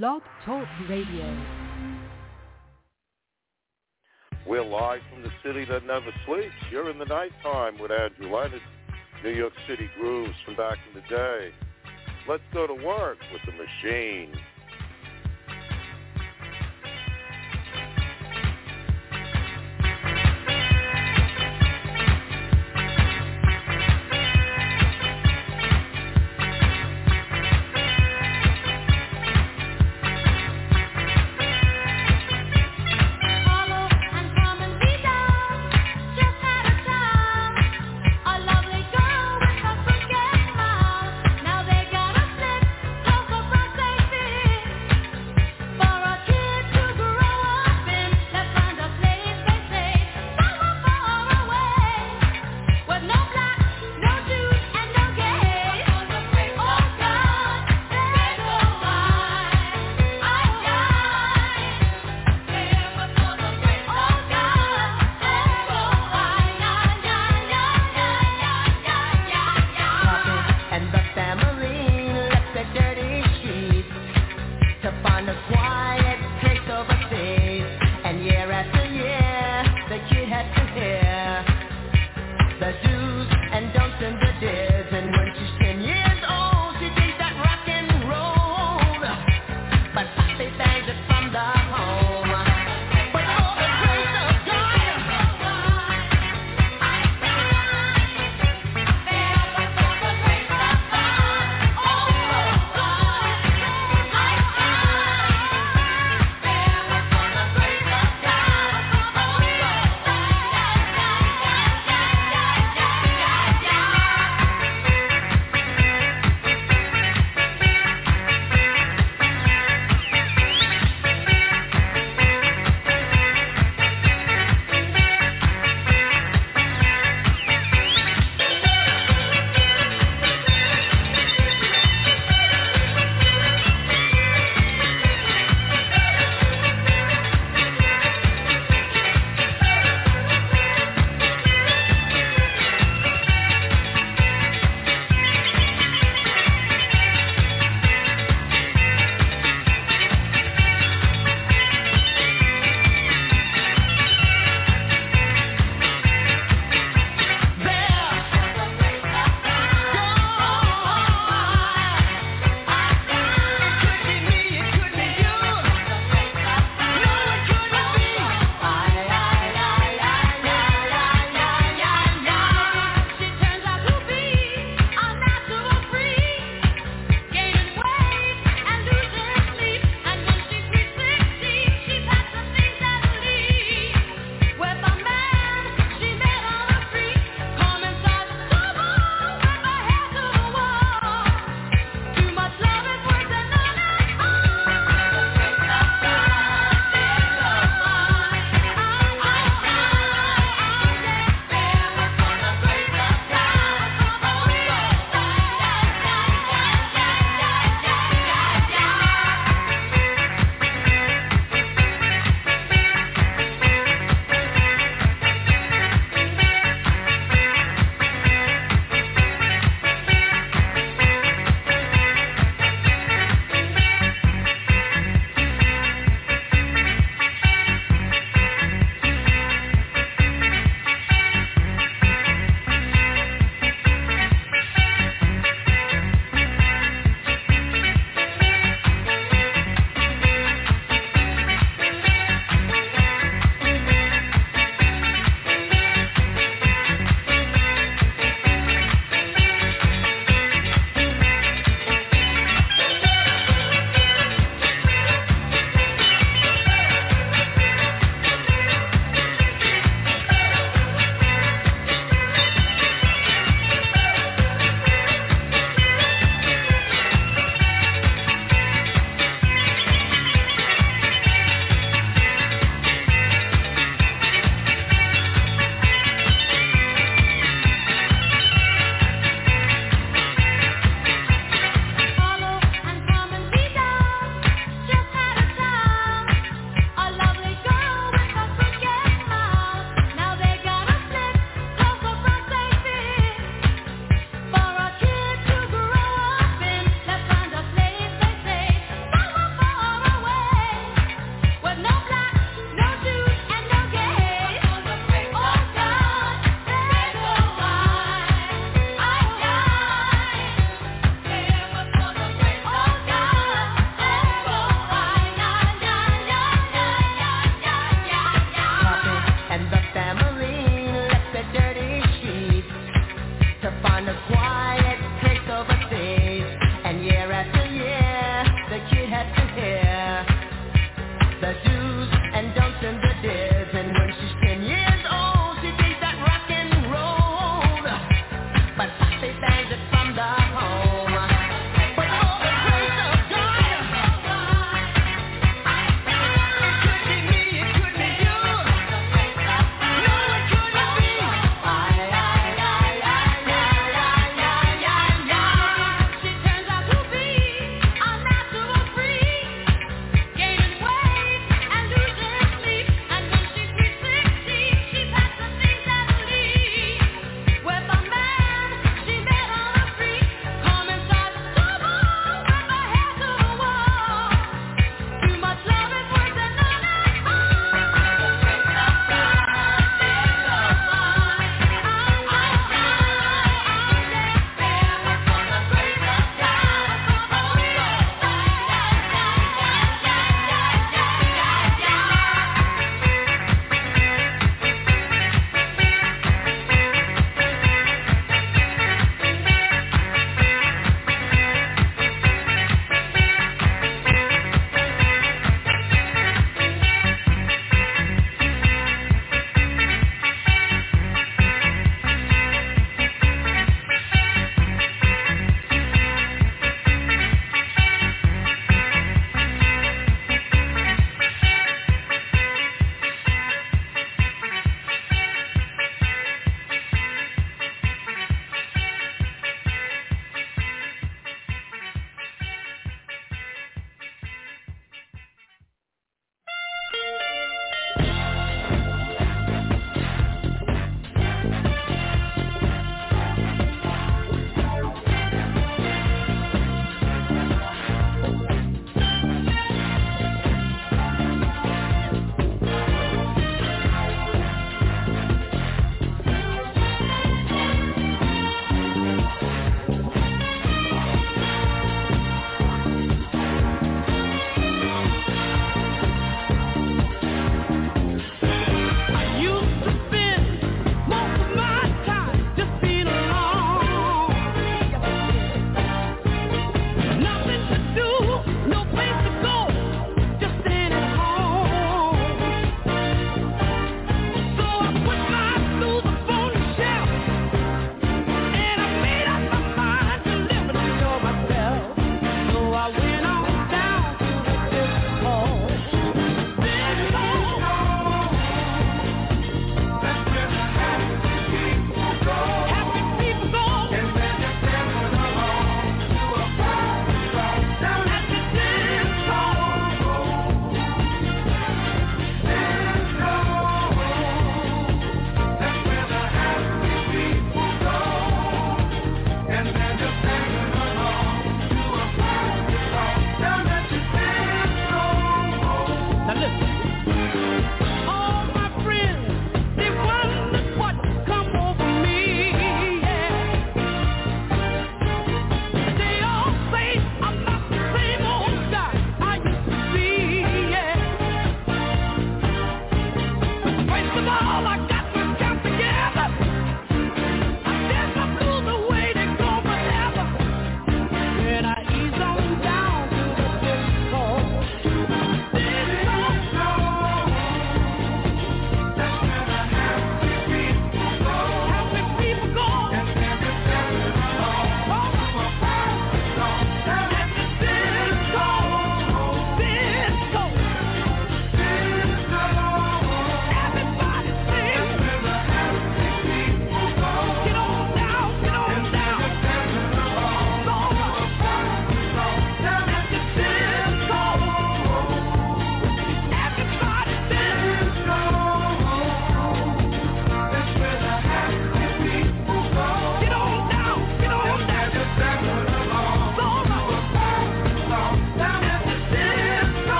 Blog Talk Radio. We're live from the city that never sleeps. You're in the nighttime with Andrew Leonard. New York City grooves from back in the day. Let's go to work with the machine.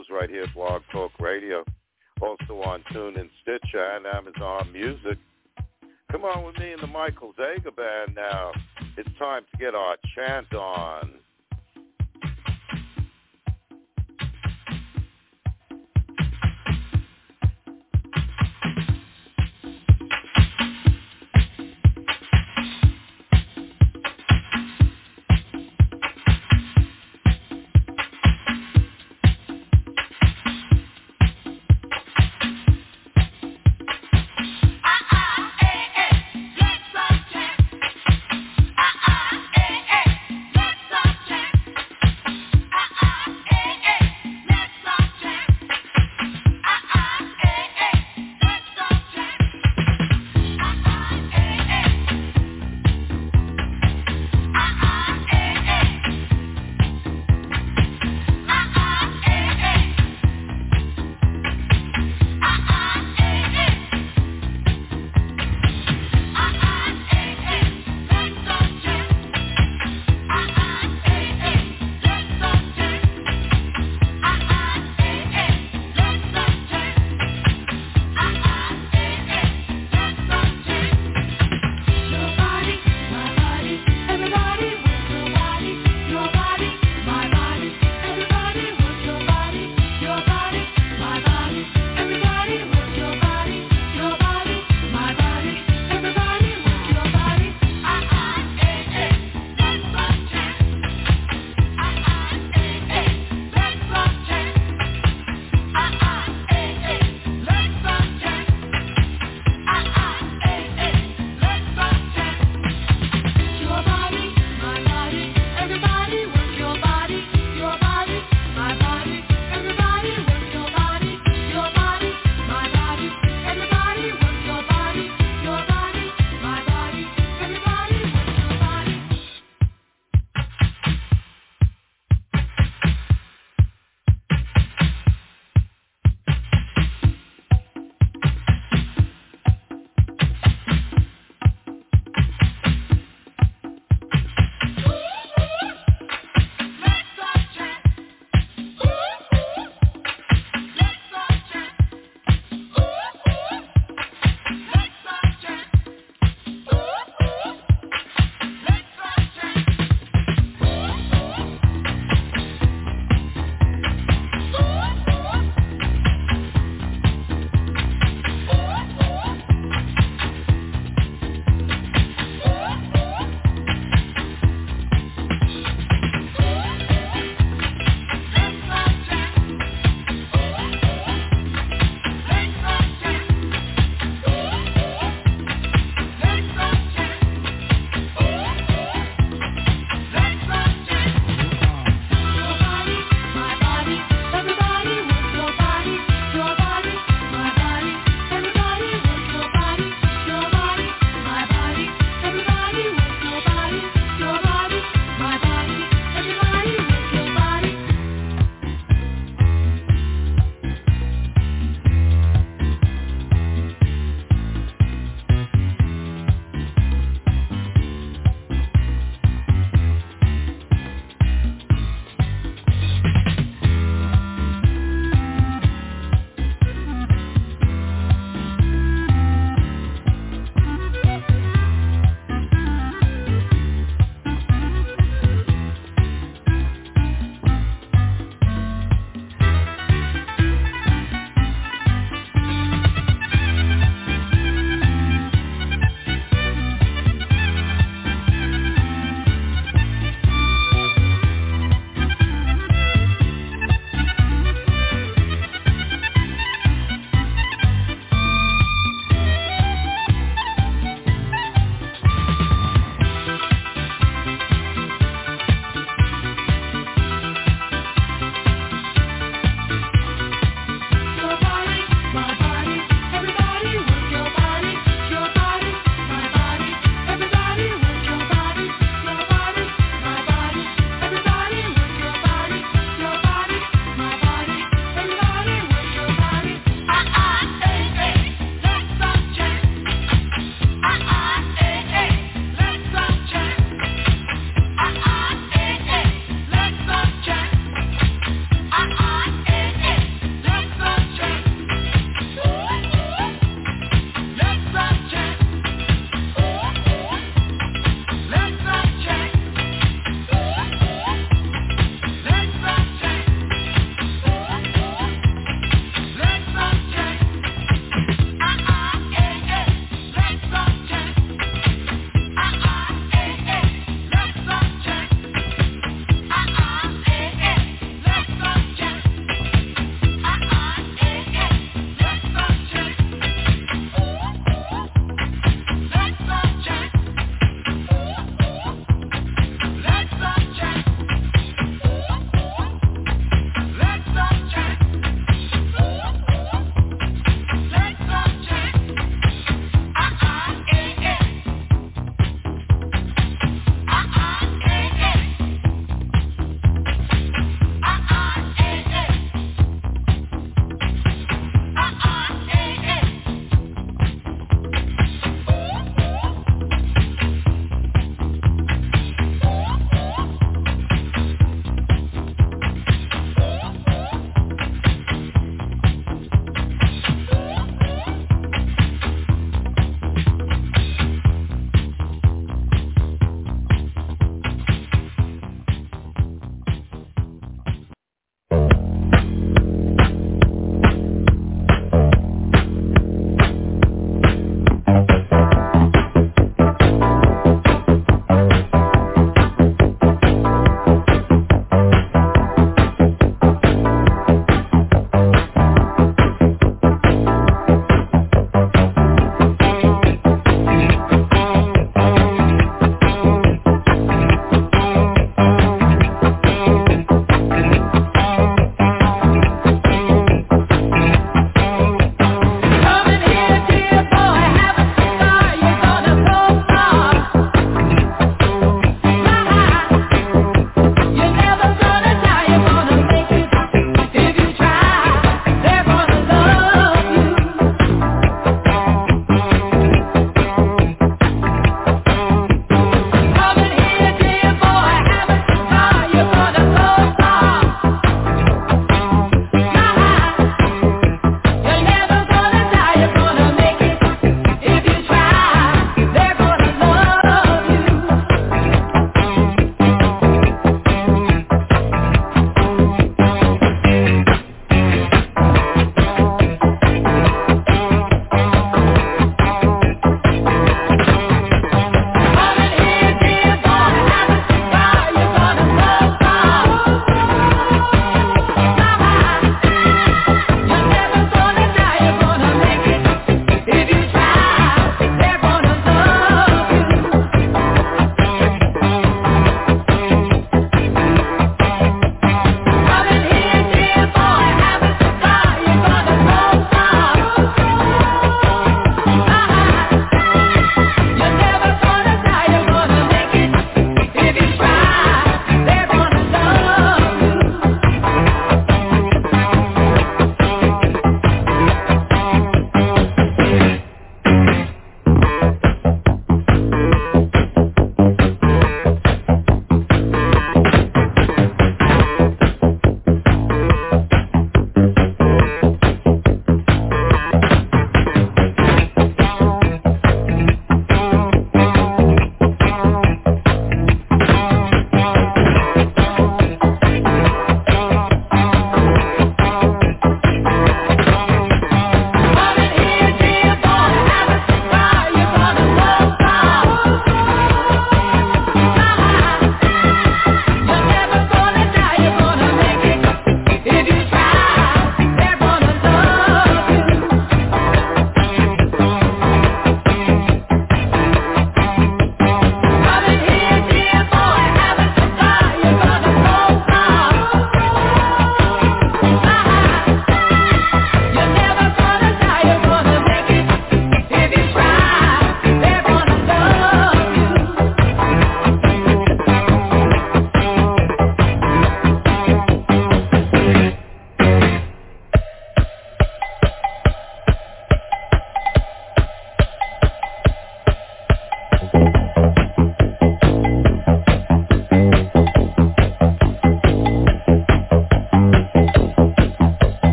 Shows right here at Blog Talk Radio. Also on TuneIn, Stitcher, and Amazon Music. Come on with me and the Michael Zager Band now. It's time to get our chant on.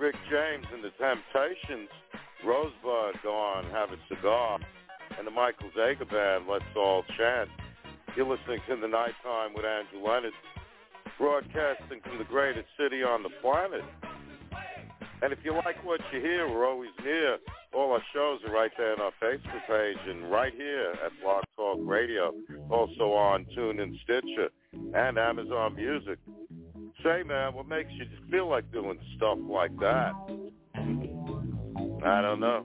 Rick James and the Temptations, Rosebud, go on, have a cigar. And the Michael Zager Band, Let's All Chant. You're listening to The Nighttime with Andrew Leonard, broadcasting from the greatest city on the planet. And if you like what you hear, we're always near. All our shows are right there on our Facebook page and right here at Blog Talk Radio, also on TuneIn Stitcher and Amazon Music. Say, man, what makes you feel like doing stuff like that? I don't know.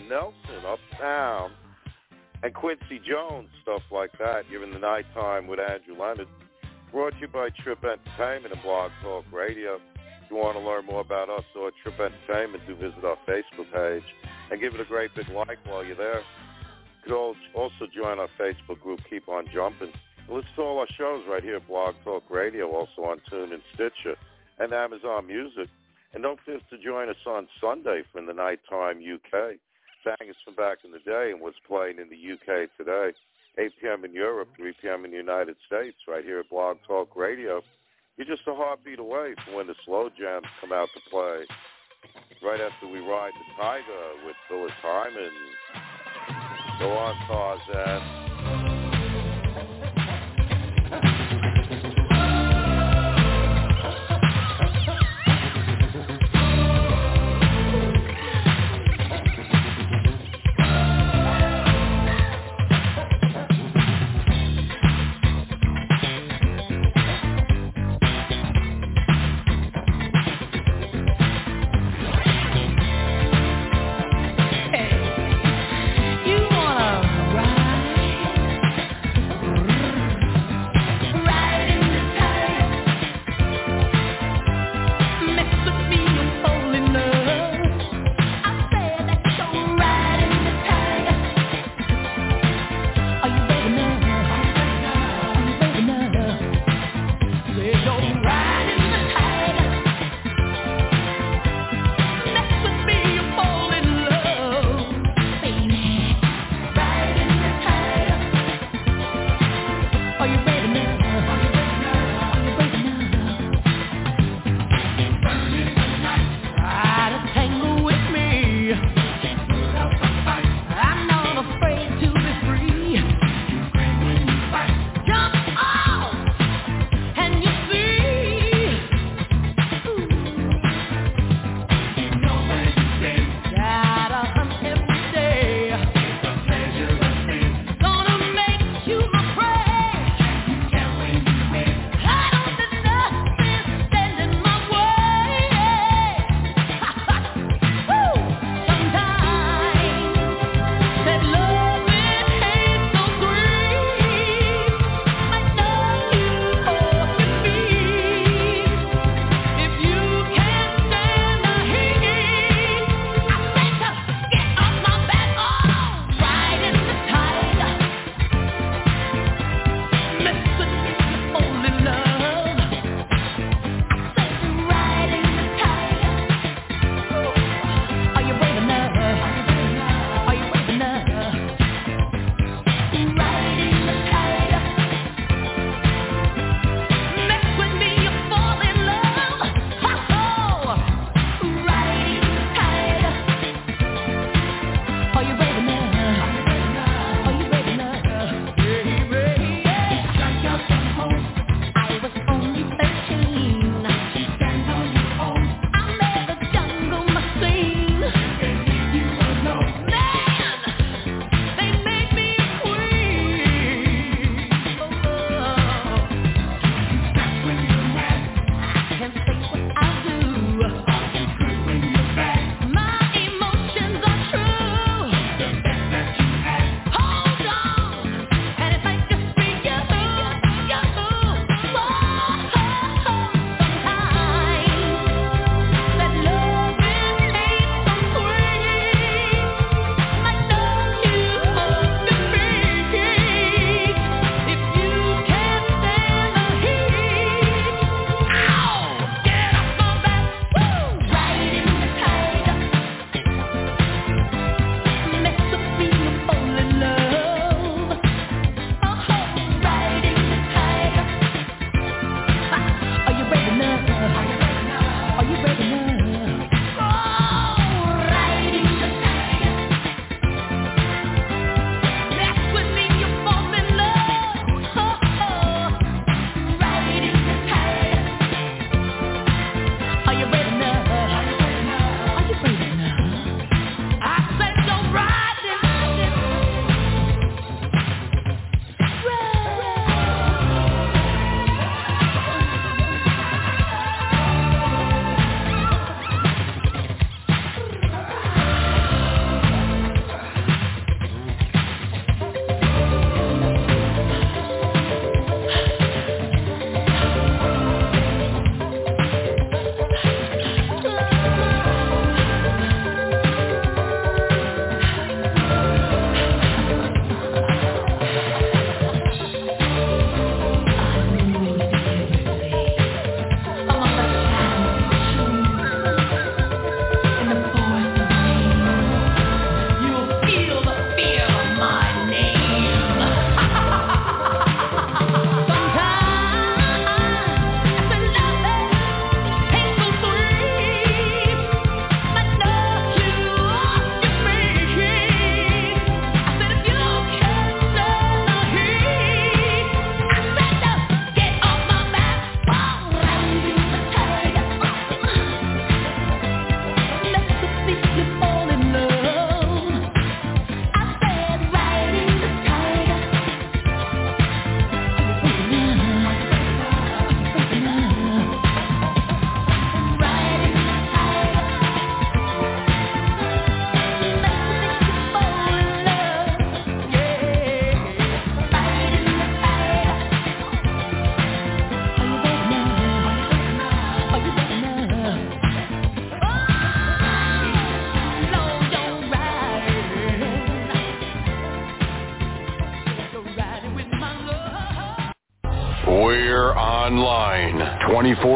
Roger Nelson, Uptown, and Quincy Jones, stuff like that. You're in the nighttime with Andrew Leonard. Brought to you by Trip Entertainment and Blog Talk Radio. If you want to learn more about us or Trip Entertainment, do visit our Facebook page and give it a great big like while you're there. You could also join our Facebook group, Keep On Jumping. Listen to all our shows right here at Blog Talk Radio, also on TuneIn Stitcher and Amazon Music. And don't forget to join us on Sunday from the Nighttime UK. Bangers from back in the day and what's playing in the UK today. 8 p.m. in Europe, 3 p.m. in the United States, right here at Blog Talk Radio. You're just a heartbeat away from when the slow jams come out to play. Right after we ride the Tiger with Phyllis Hyman. Go on, Tarzan.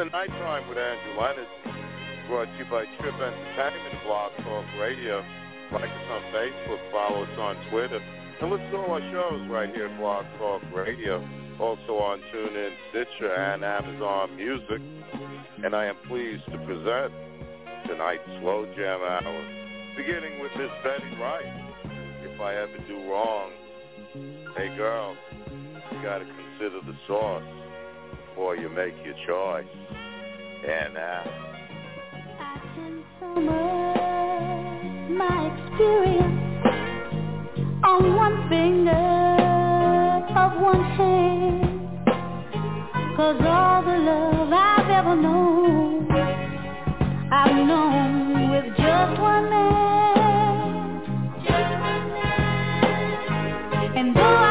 the Nighttime with Andrew Leonard, brought to you by Trip Entertainment, Blog Talk Radio. Like us on Facebook, follow us on Twitter, and listen to all our shows right here at Blog Talk Radio. Also on TuneIn, Stitcher, and Amazon Music. And I am pleased to present tonight's Slow Jam Hour, beginning with Miss Betty Wright. If I ever do wrong, hey girl, you gotta consider the sauce before you make your choice. And uh, so much, my experience on one finger of one hand. Cause all the love I've ever known, I've known with just one man. Just one man. And though I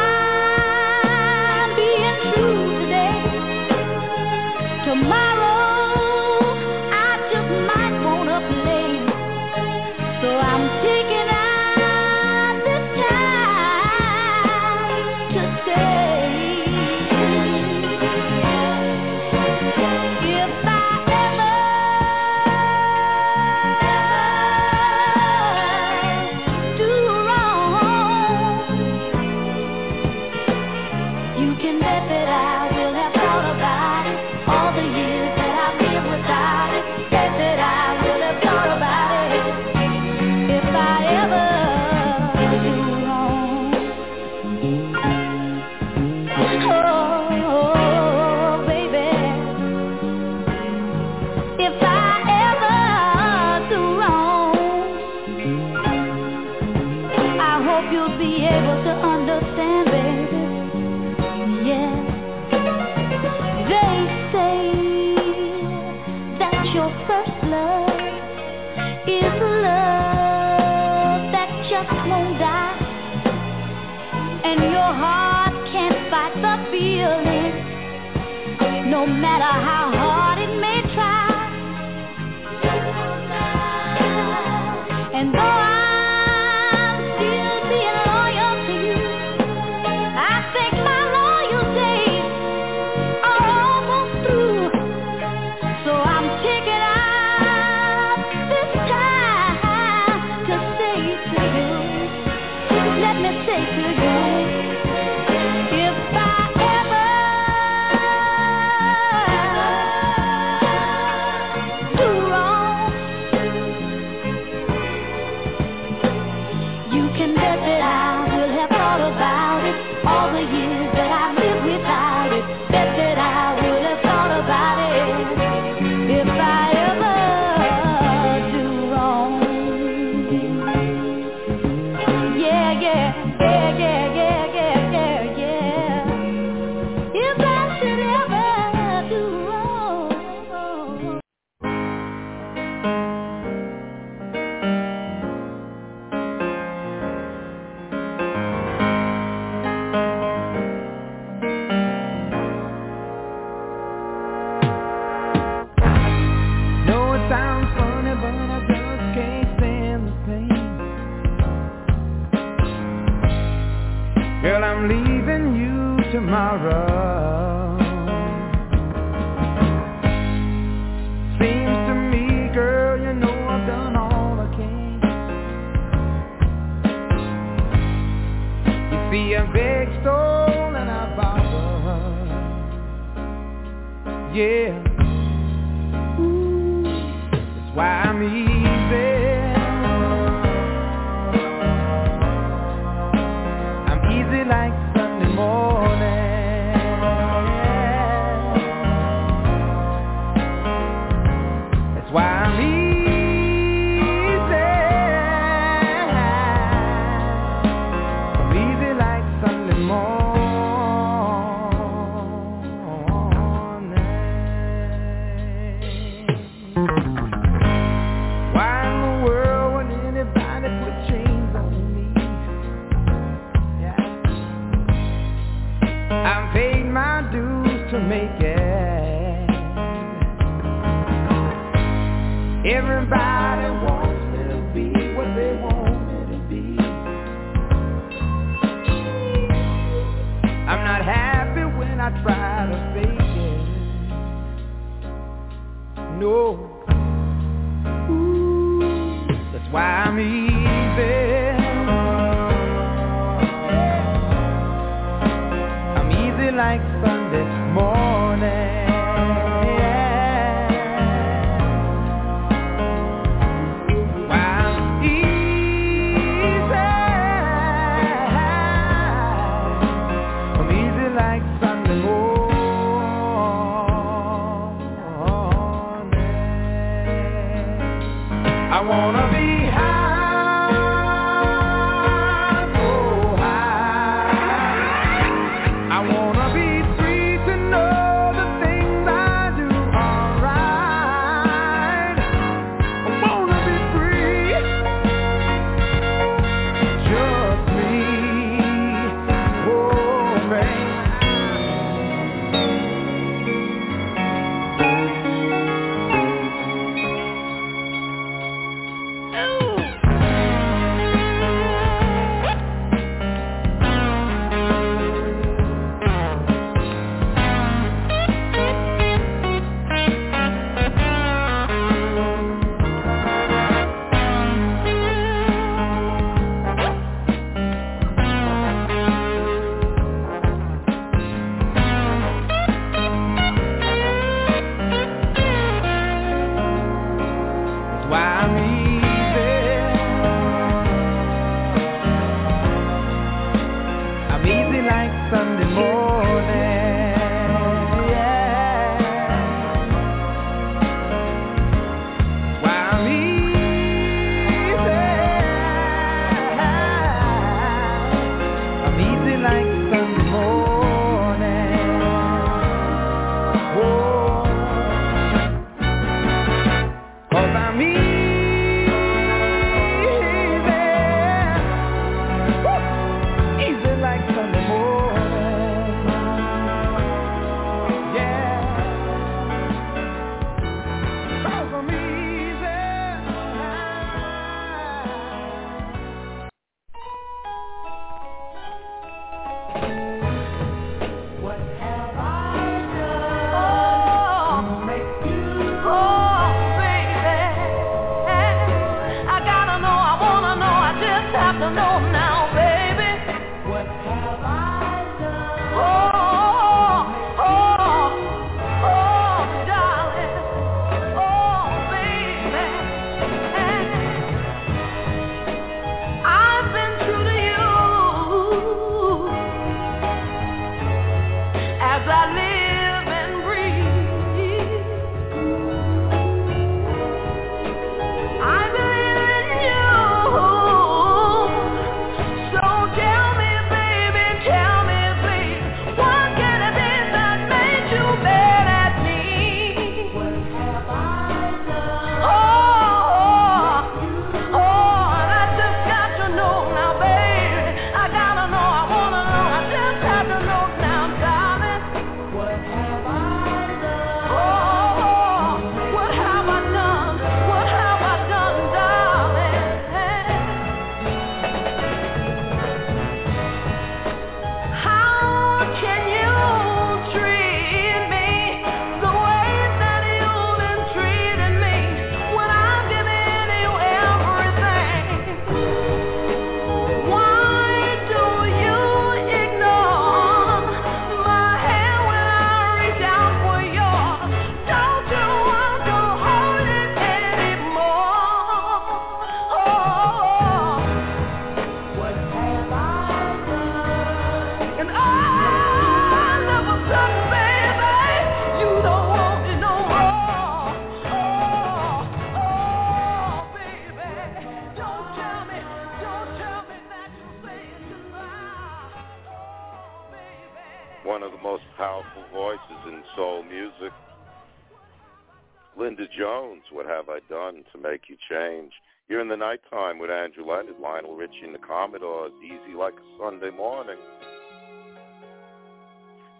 Muhammad or easy like a Sunday morning.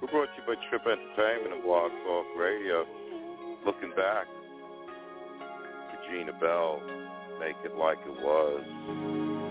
We're brought to you by Trip Entertainment and Blog Talk Radio. Looking back, Regina Belle, Make It Like It Was.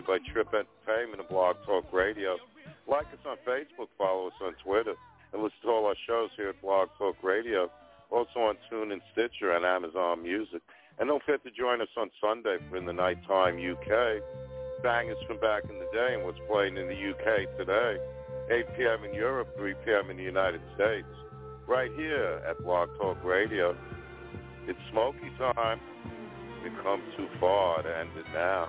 you by Trip Entertainment and Blog Talk Radio. Like us on Facebook, follow us on Twitter, and listen to all our shows here at Blog Talk Radio. Also on TuneIn, Stitcher, and Amazon Music. And don't forget to join us on Sunday for In the Nighttime UK. Bangers from back in the day and what's playing in the UK today. 8 p.m. in Europe, 3 p.m. in the United States. Right here at Blog Talk Radio. It's smoky time. We've come too far to end it now.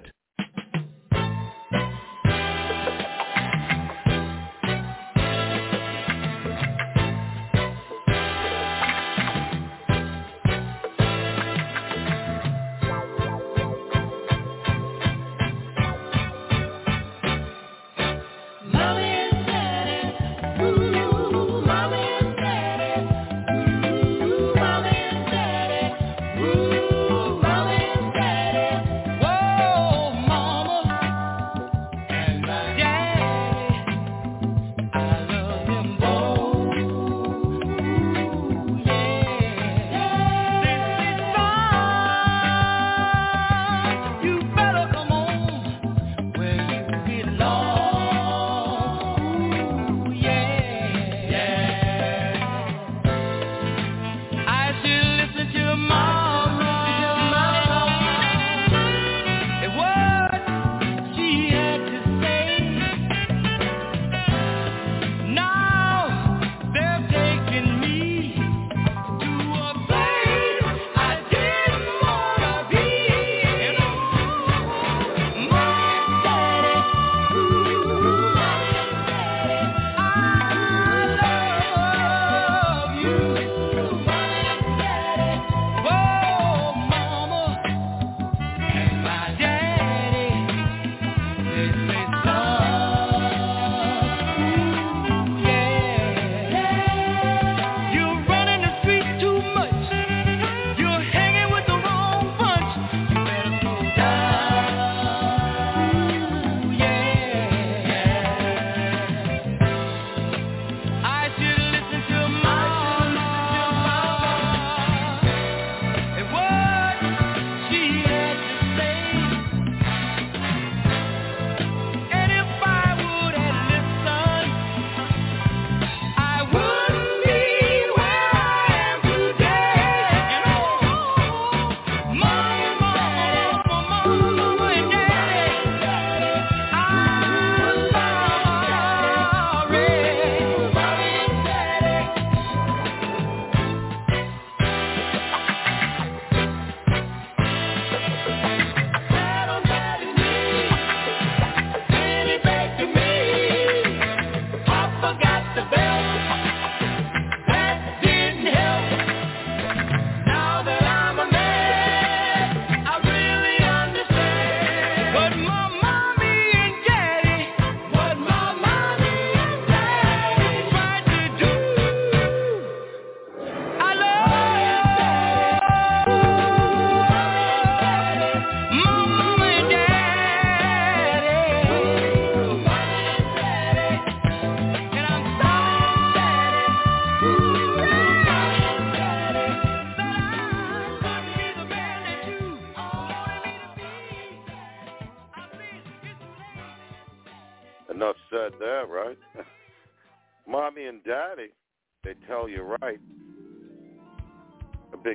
Oh,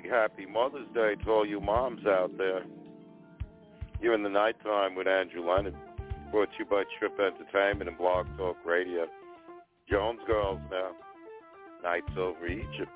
happy Mother's Day to all you moms out there. You're in the nighttime with Andrew Leonard, brought to you by Trip Entertainment and Blog Talk Radio. Jones Girls now. Nights over Egypt.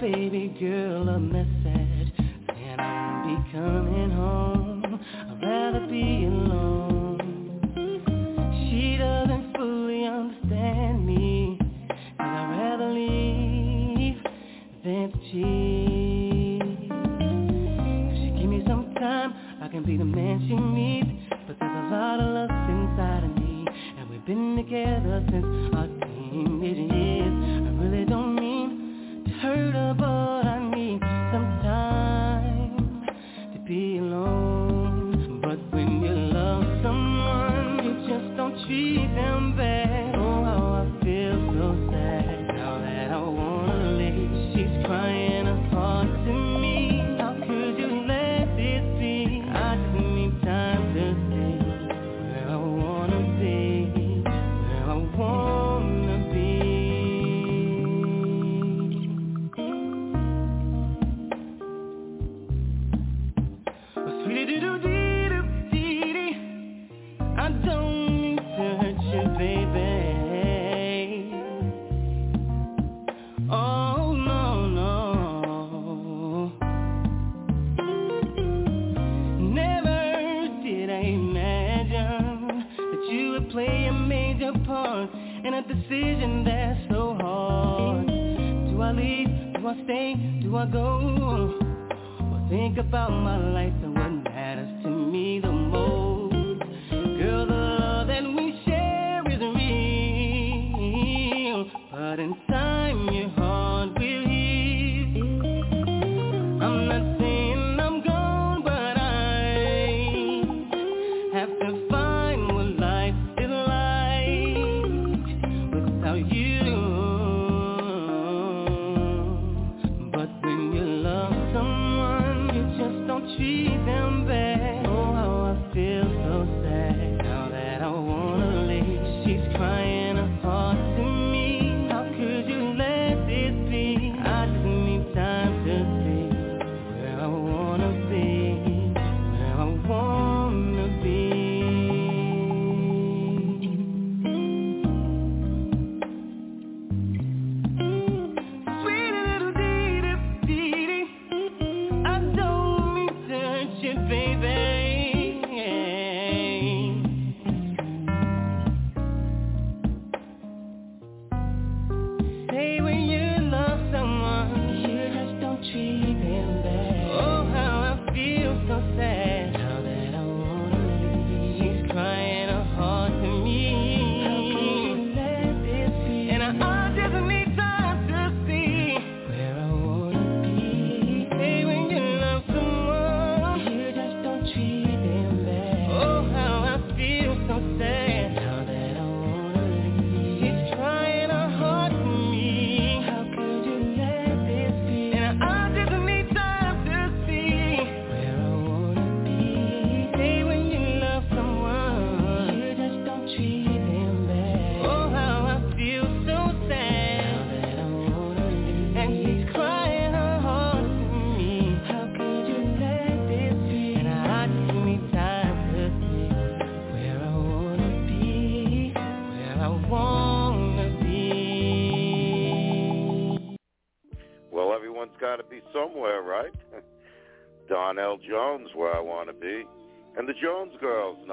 baby girl a message and I'm becoming home. I'd rather be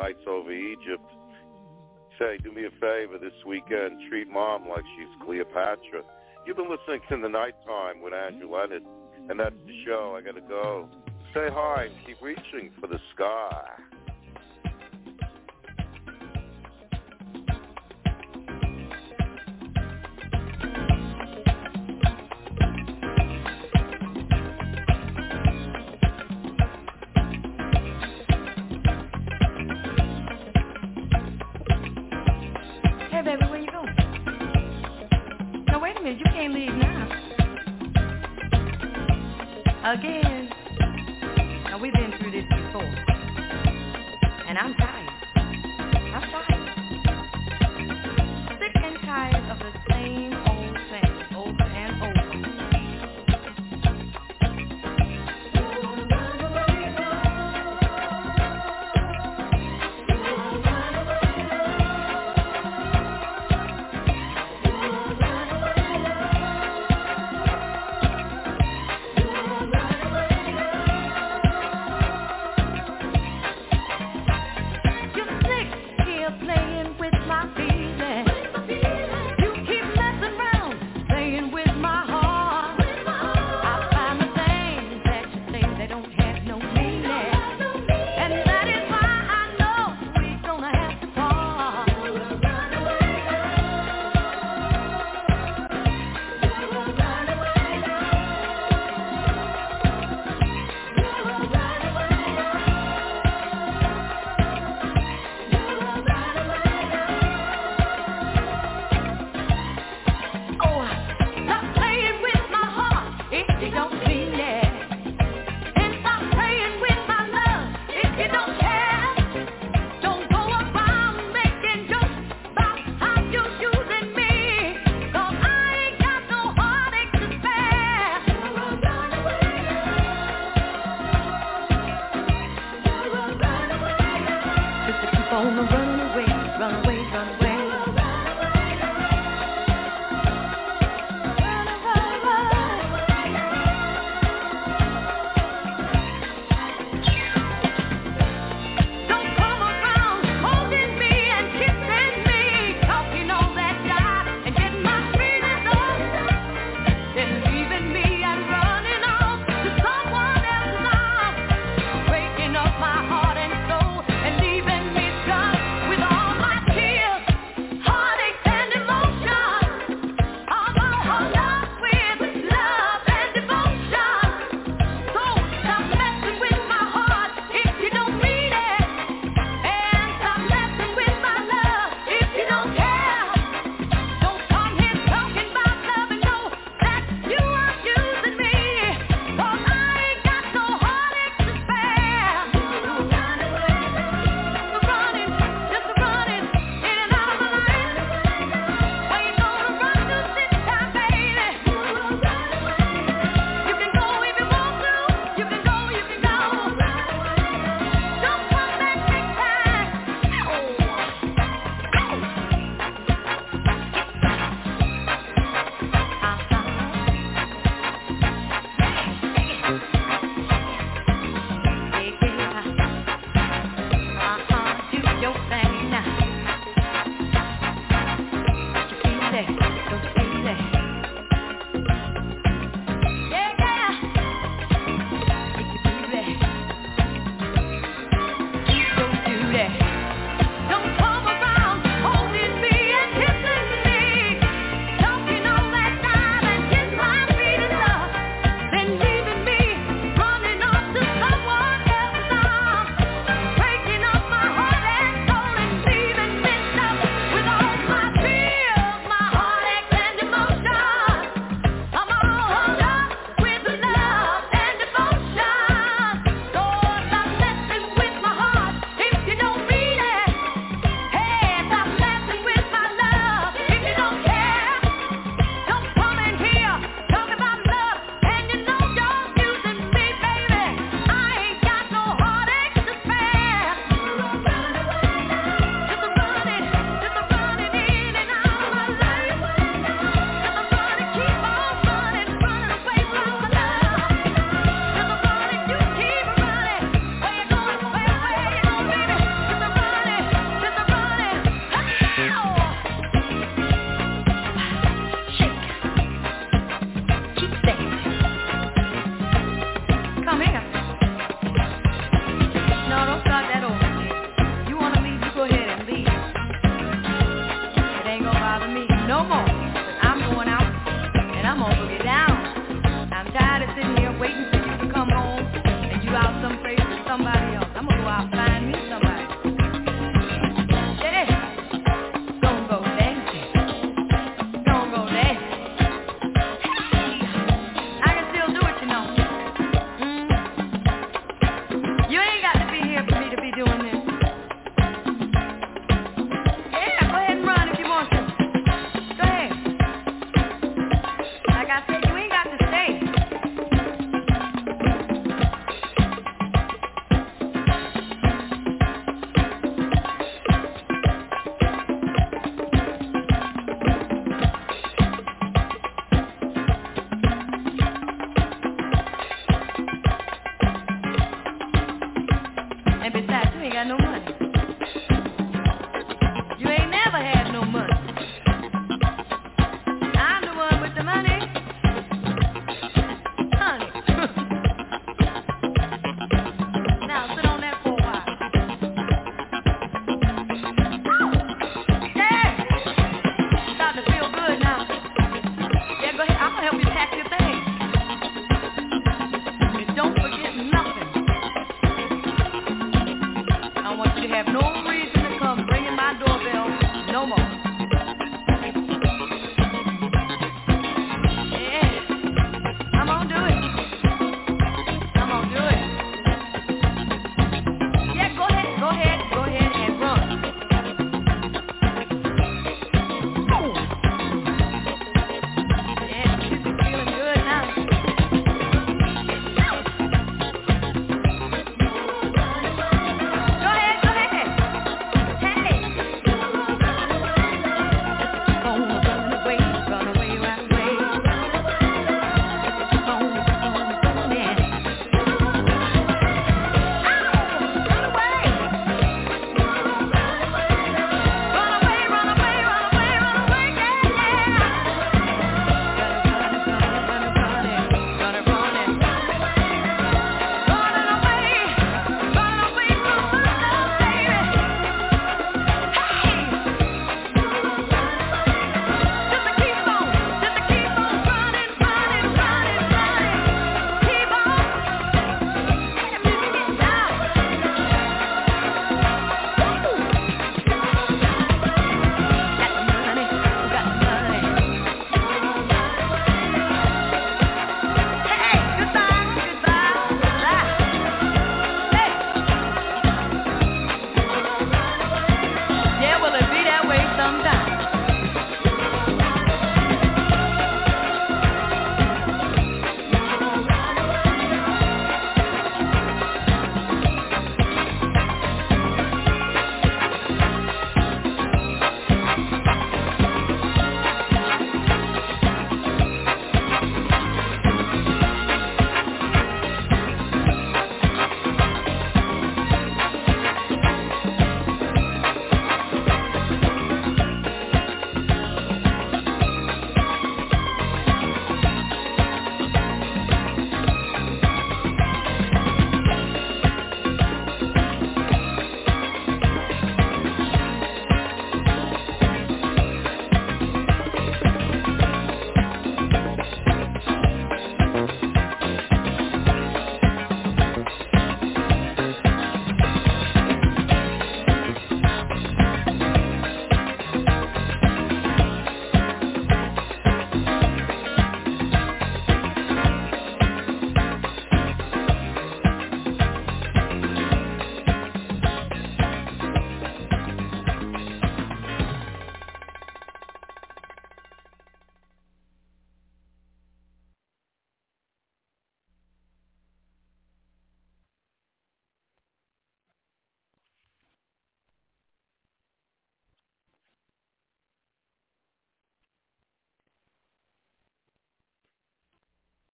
Nights over Egypt. Say, do me a favor this weekend. Treat mom like she's Cleopatra. You've been listening to The Nighttime with Andrew Leonard, and that's the show. I got to go. Say hi and keep reaching for the sky.